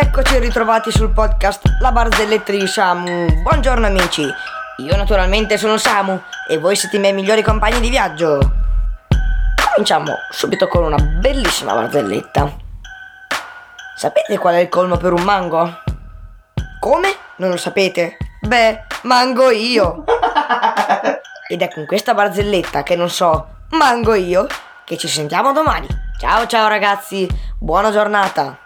Eccoci ritrovati sul podcast La barzelletta di Samu. Buongiorno amici, io naturalmente sono Samu e voi siete i miei migliori compagni di viaggio. Cominciamo subito con una bellissima barzelletta. Sapete qual è il colmo per un mango? Come? Non lo sapete? Beh, mango io. Ed è con questa barzelletta che non so, mango io, che ci sentiamo domani. Ciao ciao ragazzi, buona giornata.